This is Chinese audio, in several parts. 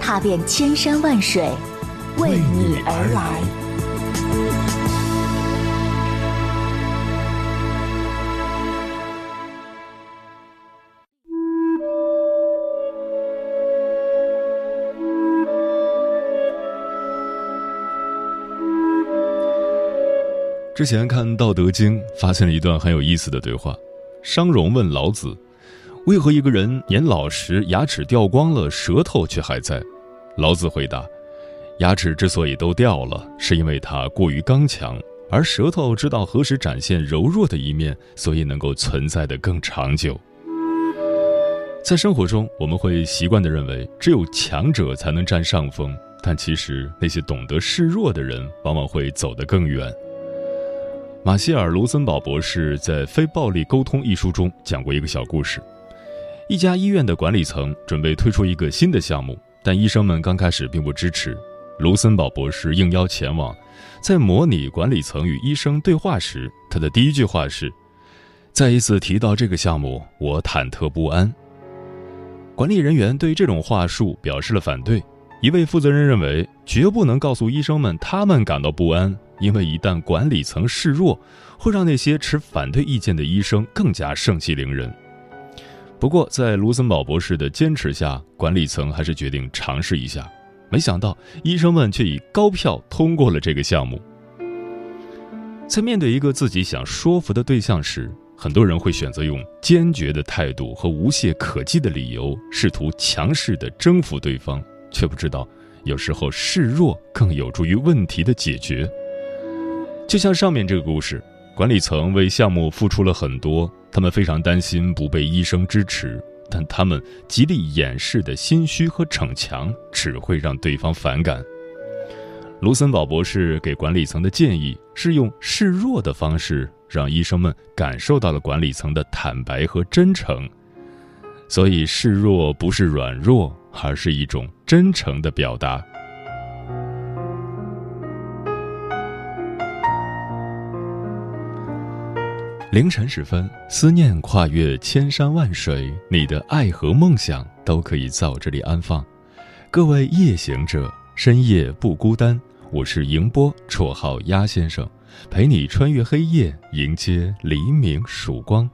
踏遍千山万水，为你而来。之前看《道德经》，发现了一段很有意思的对话。商容问老子：“为何一个人年老时牙齿掉光了，舌头却还在？”老子回答：“牙齿之所以都掉了，是因为它过于刚强；而舌头知道何时展现柔弱的一面，所以能够存在的更长久。”在生活中，我们会习惯地认为只有强者才能占上风，但其实那些懂得示弱的人，往往会走得更远。马歇尔·卢森堡博士在《非暴力沟通》一书中讲过一个小故事：一家医院的管理层准备推出一个新的项目，但医生们刚开始并不支持。卢森堡博士应邀前往，在模拟管理层与医生对话时，他的第一句话是：“再一次提到这个项目，我忐忑不安。”管理人员对这种话术表示了反对。一位负责人认为，绝不能告诉医生们他们感到不安。因为一旦管理层示弱，会让那些持反对意见的医生更加盛气凌人。不过，在卢森堡博士的坚持下，管理层还是决定尝试一下。没想到，医生们却以高票通过了这个项目。在面对一个自己想说服的对象时，很多人会选择用坚决的态度和无懈可击的理由，试图强势地征服对方，却不知道有时候示弱更有助于问题的解决。就像上面这个故事，管理层为项目付出了很多，他们非常担心不被医生支持，但他们极力掩饰的心虚和逞强，只会让对方反感。卢森堡博士给管理层的建议是用示弱的方式，让医生们感受到了管理层的坦白和真诚。所以，示弱不是软弱，而是一种真诚的表达。凌晨时分，思念跨越千山万水，你的爱和梦想都可以在我这里安放。各位夜行者，深夜不孤单。我是迎波，绰号鸭先生，陪你穿越黑夜，迎接黎明曙光。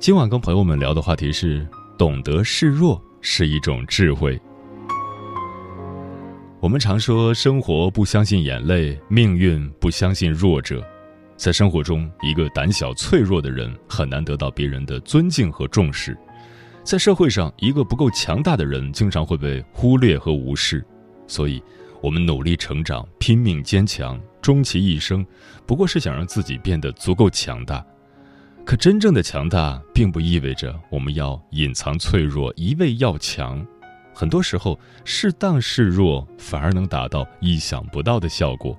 今晚跟朋友们聊的话题是：懂得示弱是一种智慧。我们常说，生活不相信眼泪，命运不相信弱者。在生活中，一个胆小脆弱的人很难得到别人的尊敬和重视；在社会上，一个不够强大的人经常会被忽略和无视。所以，我们努力成长，拼命坚强，终其一生，不过是想让自己变得足够强大。可真正的强大，并不意味着我们要隐藏脆弱，一味要强。很多时候，适当示弱，反而能达到意想不到的效果。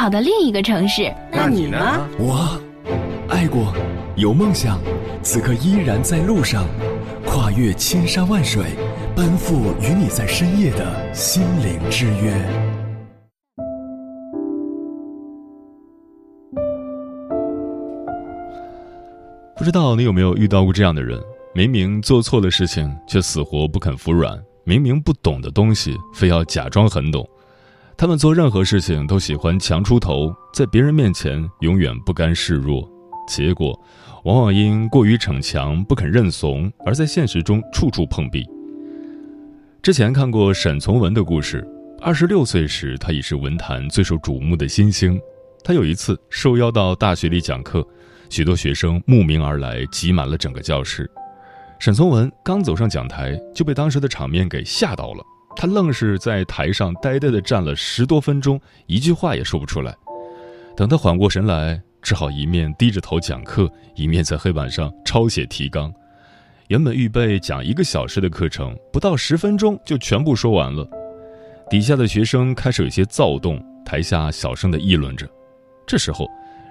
跑到另一个城市。那你呢？我。爱过，有梦想，此刻依然在路上，跨越千山万水，奔赴与你在深夜的心灵之约。不知道你有没有遇到过这样的人？明明做错了事情，却死活不肯服软；明明不懂的东西，非要假装很懂；他们做任何事情都喜欢强出头，在别人面前永远不甘示弱，结果往往因过于逞强、不肯认怂，而在现实中处处碰壁。之前看过沈从文的故事，二十六岁时，他已是文坛最受瞩目的新星。他有一次受邀到大学里讲课，许多学生慕名而来，挤满了整个教室。沈从文刚走上讲台，就被当时的场面给吓到了。他愣是在台上呆呆地站了十多分钟，一句话也说不出来。等他缓过神来，只好一面低着头讲课，一面在黑板上抄写提纲。原本预备讲一个小时的课程，不到十分钟就全部说完了。底下的学生开始有些躁动，台下小声地议论着。这时候，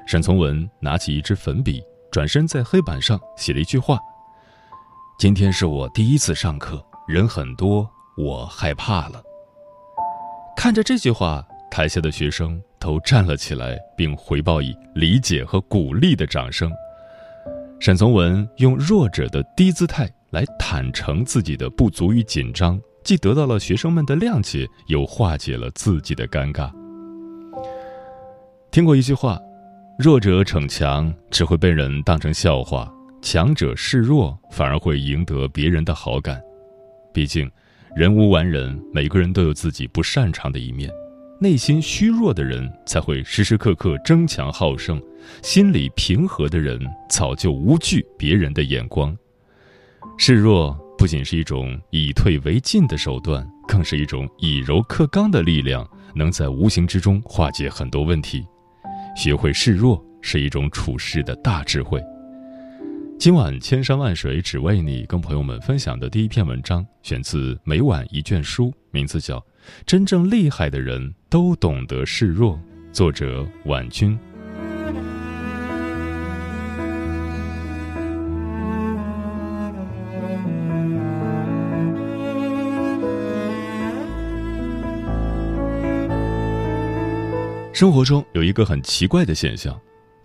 沈从文拿起一支粉笔，转身在黑板上写了一句话：“今天是我第一次上课，人很多。”我害怕了。看着这句话，台下的学生都站了起来，并回报以理解和鼓励的掌声。沈从文用弱者的低姿态来坦诚自己的不足与紧张，既得到了学生们的谅解，又化解了自己的尴尬。听过一句话：弱者逞强只会被人当成笑话，强者示弱反而会赢得别人的好感。毕竟。人无完人，每个人都有自己不擅长的一面。内心虚弱的人才会时时刻刻争强好胜，心理平和的人早就无惧别人的眼光。示弱不仅是一种以退为进的手段，更是一种以柔克刚的力量，能在无形之中化解很多问题。学会示弱是一种处事的大智慧。今晚千山万水只为你，跟朋友们分享的第一篇文章选自《每晚一卷书》，名字叫《真正厉害的人都懂得示弱》，作者婉君。生活中有一个很奇怪的现象。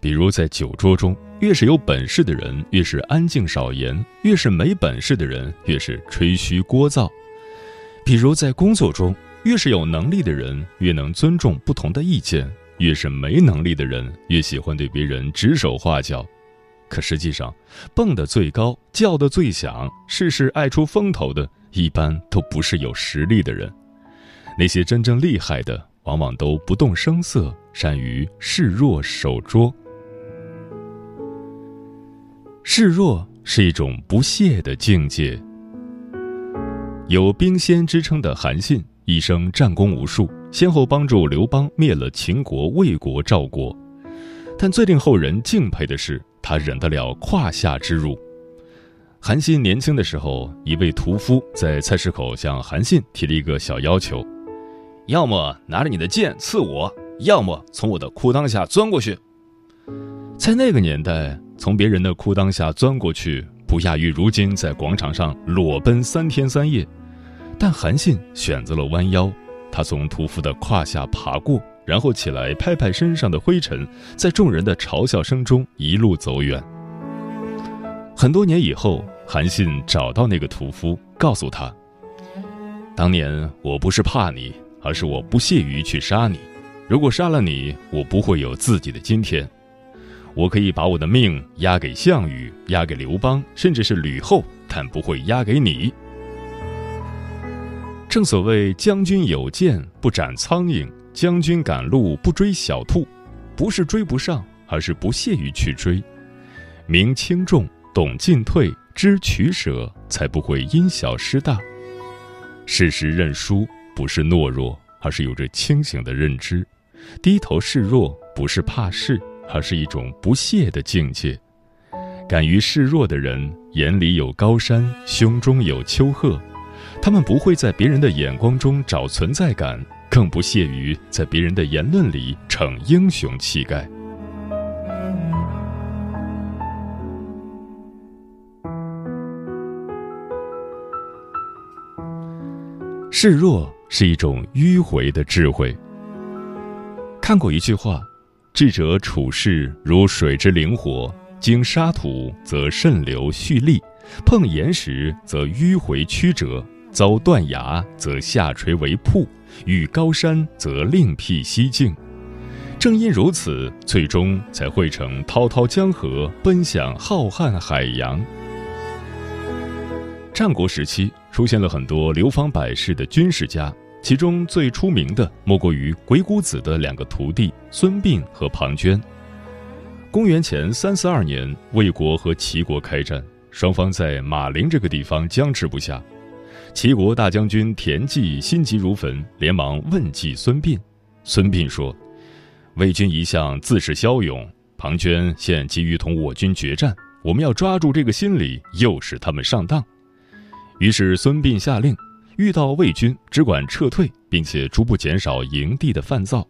比如在酒桌中，越是有本事的人越是安静少言，越是没本事的人越是吹嘘聒噪；比如在工作中，越是有能力的人越能尊重不同的意见，越是没能力的人越喜欢对别人指手画脚。可实际上，蹦得最高、叫得最响、事事爱出风头的，一般都不是有实力的人。那些真正厉害的，往往都不动声色，善于示弱守拙。示弱是一种不屑的境界。有兵仙之称的韩信，一生战功无数，先后帮助刘邦灭了秦国、魏国、赵国。但最令后人敬佩的是，他忍得了胯下之辱。韩信年轻的时候，一位屠夫在菜市口向韩信提了一个小要求：要么拿着你的剑刺我，要么从我的裤裆下钻过去。在那个年代。从别人的裤裆下钻过去，不亚于如今在广场上裸奔三天三夜。但韩信选择了弯腰，他从屠夫的胯下爬过，然后起来拍拍身上的灰尘，在众人的嘲笑声中一路走远。很多年以后，韩信找到那个屠夫，告诉他：“当年我不是怕你，而是我不屑于去杀你。如果杀了你，我不会有自己的今天。”我可以把我的命押给项羽，押给刘邦，甚至是吕后，但不会押给你。正所谓将军有剑不斩苍蝇，将军赶路不追小兔，不是追不上，而是不屑于去追。明轻重，懂进退，知取舍，才不会因小失大。适时认输不是懦弱，而是有着清醒的认知。低头示弱不是怕事。而是一种不懈的境界。敢于示弱的人，眼里有高山，胸中有丘壑。他们不会在别人的眼光中找存在感，更不屑于在别人的言论里逞英雄气概。示弱是一种迂回的智慧。看过一句话。智者处事如水之灵活，经沙土则渗流蓄力，碰岩石则迂回曲折，遭断崖则下垂为瀑，遇高山则另辟蹊径。正因如此，最终才汇成滔滔江河，奔向浩瀚海洋。战国时期出现了很多流芳百世的军事家，其中最出名的莫过于鬼谷子的两个徒弟孙膑和庞涓。公元前三四二年，魏国和齐国开战，双方在马陵这个地方僵持不下。齐国大将军田忌心急如焚，连忙问计孙膑。孙膑说：“魏军一向自恃骁勇，庞涓现急于同我军决战，我们要抓住这个心理，诱使他们上当。”于是孙膑下令，遇到魏军只管撤退，并且逐步减少营地的犯灶。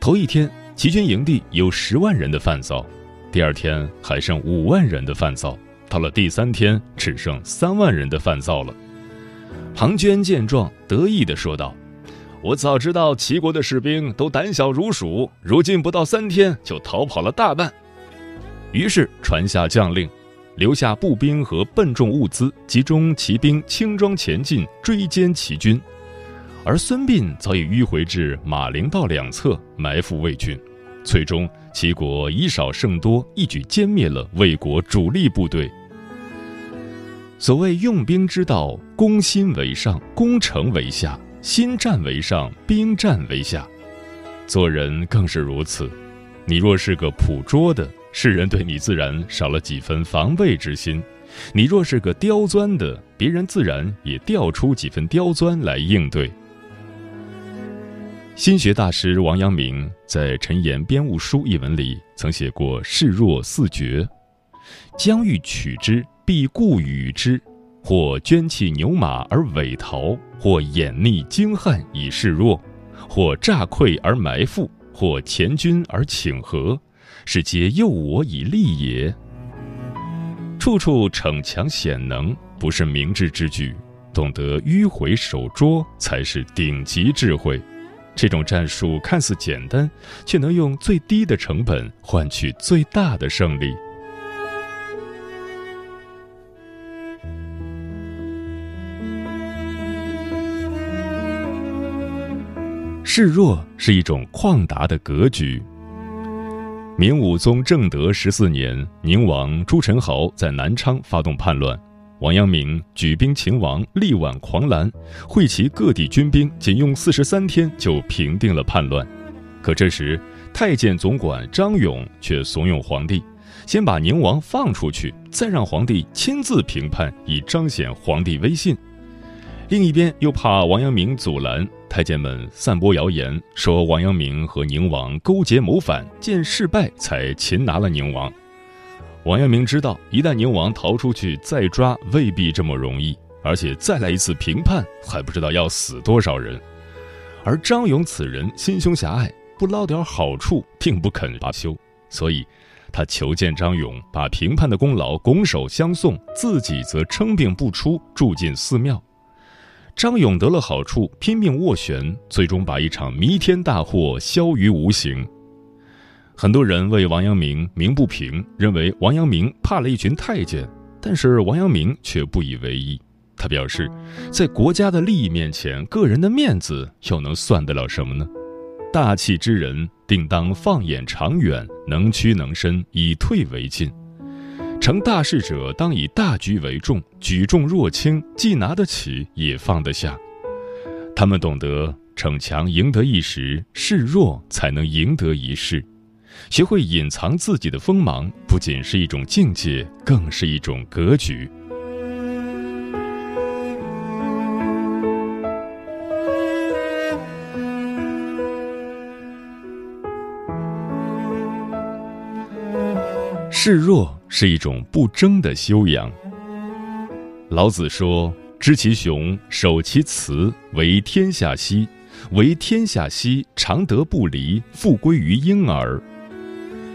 头一天，齐军营地有十万人的犯灶；第二天还剩五万人的犯灶；到了第三天，只剩三万人的犯灶了。庞涓见状，得意地说道：“我早知道齐国的士兵都胆小如鼠，如今不到三天就逃跑了大半。”于是传下将令。留下步兵和笨重物资，集中骑兵轻装前进，追歼齐军。而孙膑早已迂回至马陵道两侧，埋伏魏军。最终，齐国以少胜多，一举歼灭了魏国主力部队。所谓用兵之道，攻心为上，攻城为下；心战为上，兵战为下。做人更是如此。你若是个朴拙的，世人对你自然少了几分防备之心；你若是个刁钻的，别人自然也调出几分刁钻来应对。心学大师王阳明在《陈言编务书》一文里曾写过“示弱四绝”：将欲取之，必固与之；或捐弃牛马而伪逃；或掩匿精悍以示弱；或诈溃而埋伏；或前军而请和。是皆诱我以利也。处处逞强显能，不是明智之举；懂得迂回守拙，才是顶级智慧。这种战术看似简单，却能用最低的成本换取最大的胜利。示弱是一种旷达的格局。明武宗正德十四年，宁王朱宸濠在南昌发动叛乱，王阳明举兵擒王，力挽狂澜，会齐各地军兵，仅用四十三天就平定了叛乱。可这时，太监总管张勇却怂恿皇帝，先把宁王放出去，再让皇帝亲自平叛，以彰显皇帝威信。另一边又怕王阳明阻拦。太监们散播谣言，说王阳明和宁王勾结谋反，见事败才擒拿了宁王。王阳明知道，一旦宁王逃出去，再抓未必这么容易，而且再来一次平叛，还不知道要死多少人。而张勇此人心胸狭隘，不捞点好处，并不肯罢休，所以，他求见张勇，把平叛的功劳拱手相送，自己则称病不出，住进寺庙。张勇得了好处，拼命斡旋，最终把一场弥天大祸消于无形。很多人为王阳明鸣不平，认为王阳明怕了一群太监，但是王阳明却不以为意。他表示，在国家的利益面前，个人的面子又能算得了什么呢？大气之人，定当放眼长远，能屈能伸，以退为进。成大事者当以大局为重，举重若轻，既拿得起也放得下。他们懂得逞强赢得一时，示弱才能赢得一世。学会隐藏自己的锋芒，不仅是一种境界，更是一种格局。示弱。是一种不争的修养。老子说：“知其雄，守其雌，为天下溪；为天下溪，常德不离，复归于婴儿。”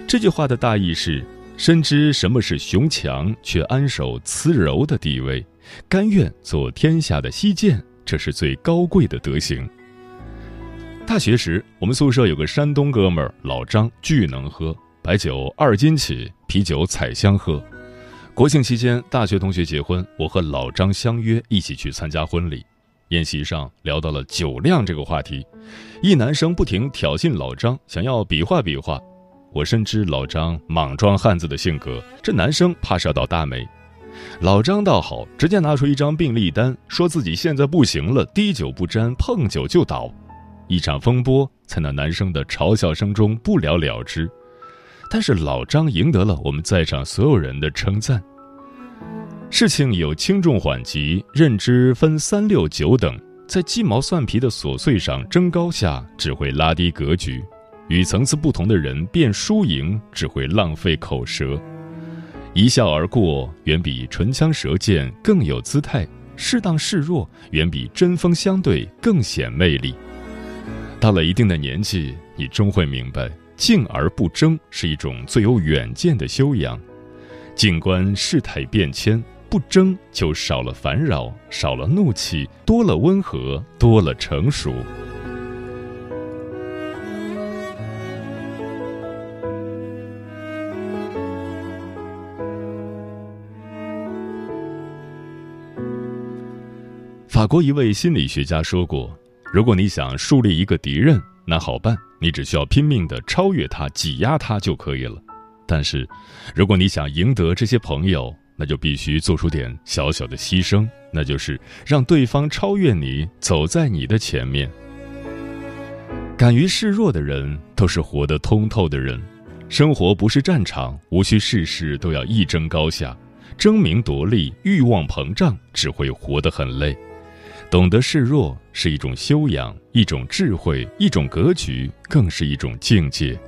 这句话的大意是：深知什么是雄强，却安守雌柔的地位，甘愿做天下的溪涧，这是最高贵的德行。大学时，我们宿舍有个山东哥们儿，老张，巨能喝。白酒二斤起，啤酒采香喝。国庆期间，大学同学结婚，我和老张相约一起去参加婚礼。宴席上聊到了酒量这个话题，一男生不停挑衅老张，想要比划比划。我深知老张莽撞汉子的性格，这男生怕是要倒大霉。老张倒好，直接拿出一张病历单，说自己现在不行了，滴酒不沾，碰酒就倒。一场风波在那男生的嘲笑声中不了了之。但是老张赢得了我们在场所有人的称赞。事情有轻重缓急，认知分三六九等，在鸡毛蒜皮的琐碎上争高下，只会拉低格局；与层次不同的人辩输赢，只会浪费口舌。一笑而过，远比唇枪舌剑更有姿态；适当示弱，远比针锋相对更显魅力。到了一定的年纪，你终会明白，静而不争是一种最有远见的修养。静观事态变迁。不争，就少了烦扰，少了怒气，多了温和，多了成熟。法国一位心理学家说过：“如果你想树立一个敌人，那好办，你只需要拼命的超越他、挤压他就可以了。但是，如果你想赢得这些朋友，那就必须做出点小小的牺牲，那就是让对方超越你，走在你的前面。敢于示弱的人，都是活得通透的人。生活不是战场，无需事事都要一争高下，争名夺利、欲望膨胀，只会活得很累。懂得示弱是一种修养，一种智慧，一种格局，更是一种境界。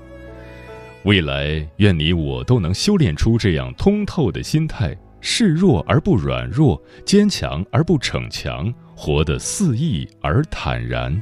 未来，愿你我都能修炼出这样通透的心态，示弱而不软弱，坚强而不逞强，活得肆意而坦然。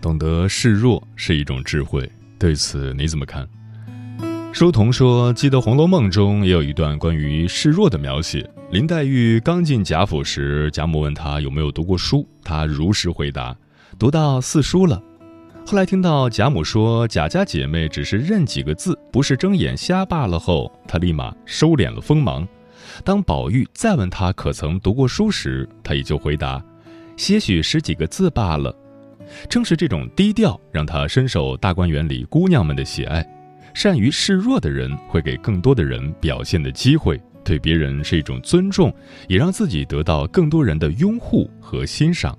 懂得示弱是一种智慧，对此你怎么看？书童说，记得《红楼梦》中也有一段关于示弱的描写。林黛玉刚进贾府时，贾母问她有没有读过书，她如实回答，读到四书了。后来听到贾母说贾家姐妹只是认几个字，不是睁眼瞎罢了后，她立马收敛了锋芒。当宝玉再问她可曾读过书时，她也就回答，些许十几个字罢了。正是这种低调，让他深受大观园里姑娘们的喜爱。善于示弱的人，会给更多的人表现的机会，对别人是一种尊重，也让自己得到更多人的拥护和欣赏。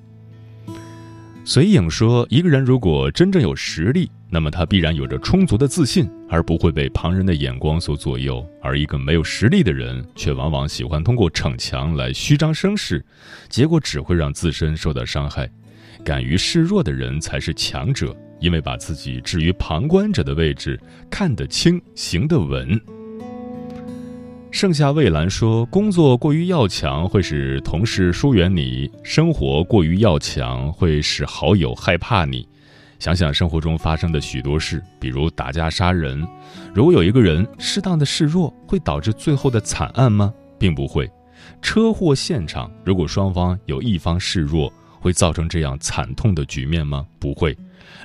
隋颖说：“一个人如果真正有实力，那么他必然有着充足的自信，而不会被旁人的眼光所左右。而一个没有实力的人，却往往喜欢通过逞强来虚张声势，结果只会让自身受到伤害。”敢于示弱的人才是强者，因为把自己置于旁观者的位置，看得清，行得稳。盛夏蔚蓝说：“工作过于要强，会使同事疏远你；生活过于要强，会使好友害怕你。想想生活中发生的许多事，比如打架杀人，如果有一个人适当的示弱，会导致最后的惨案吗？并不会。车祸现场，如果双方有一方示弱，会造成这样惨痛的局面吗？不会。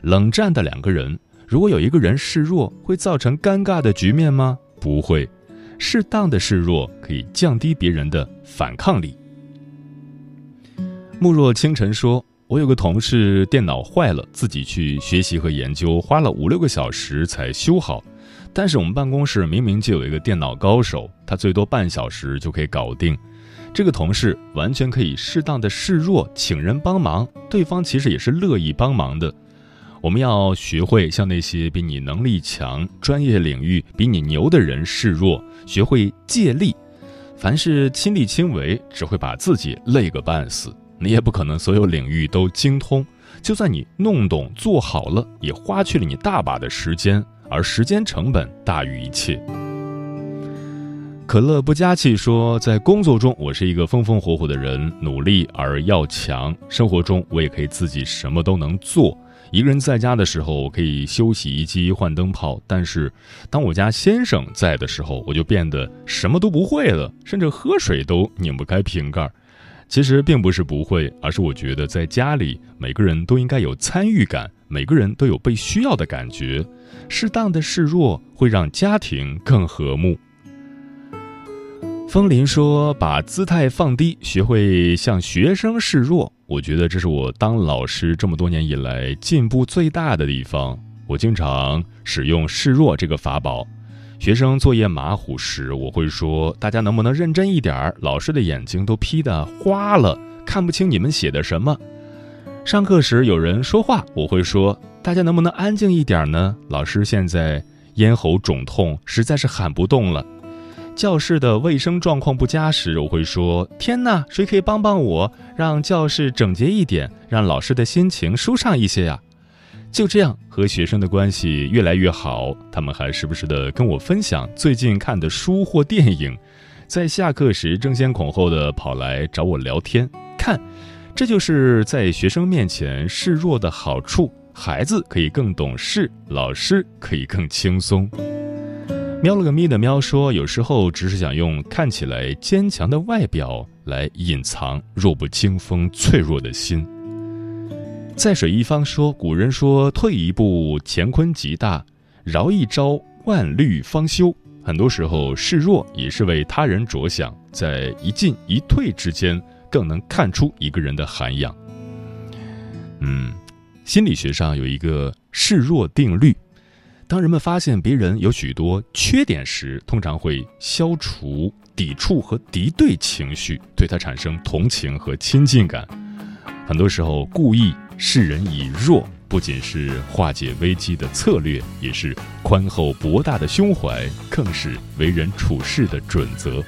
冷战的两个人，如果有一个人示弱，会造成尴尬的局面吗？不会。适当的示弱可以降低别人的反抗力。慕若清晨说：“我有个同事电脑坏了，自己去学习和研究，花了五六个小时才修好。但是我们办公室明明就有一个电脑高手，他最多半小时就可以搞定。”这个同事完全可以适当的示弱，请人帮忙，对方其实也是乐意帮忙的。我们要学会向那些比你能力强、专业领域比你牛的人示弱，学会借力。凡是亲力亲为，只会把自己累个半死。你也不可能所有领域都精通，就算你弄懂做好了，也花去了你大把的时间，而时间成本大于一切。可乐不加气说，在工作中我是一个风风火火的人，努力而要强；生活中我也可以自己什么都能做。一个人在家的时候，我可以修洗衣机、换灯泡；但是当我家先生在的时候，我就变得什么都不会了，甚至喝水都拧不开瓶盖。其实并不是不会，而是我觉得在家里，每个人都应该有参与感，每个人都有被需要的感觉。适当的示弱会让家庭更和睦。风林说：“把姿态放低，学会向学生示弱。”我觉得这是我当老师这么多年以来进步最大的地方。我经常使用示弱这个法宝。学生作业马虎时，我会说：“大家能不能认真一点儿？老师的眼睛都劈得花了，看不清你们写的什么。”上课时有人说话，我会说：“大家能不能安静一点呢？老师现在咽喉肿痛，实在是喊不动了。”教室的卫生状况不佳时，我会说：“天哪，谁可以帮帮我，让教室整洁一点，让老师的心情舒畅一些呀？”就这样和学生的关系越来越好，他们还时不时的跟我分享最近看的书或电影，在下课时争先恐后的跑来找我聊天。看，这就是在学生面前示弱的好处，孩子可以更懂事，老师可以更轻松。喵了个咪的喵说，有时候只是想用看起来坚强的外表来隐藏弱不禁风、脆弱的心。在水一方说，古人说：“退一步，乾坤极大；饶一招，万虑方休。”很多时候，示弱也是为他人着想，在一进一退之间，更能看出一个人的涵养。嗯，心理学上有一个示弱定律：当人们发现别人有许多缺点时，通常会消除抵触和敌对情绪，对他产生同情和亲近感。很多时候，故意。示人以弱，不仅是化解危机的策略，也是宽厚博大的胸怀，更是为人处事的准则。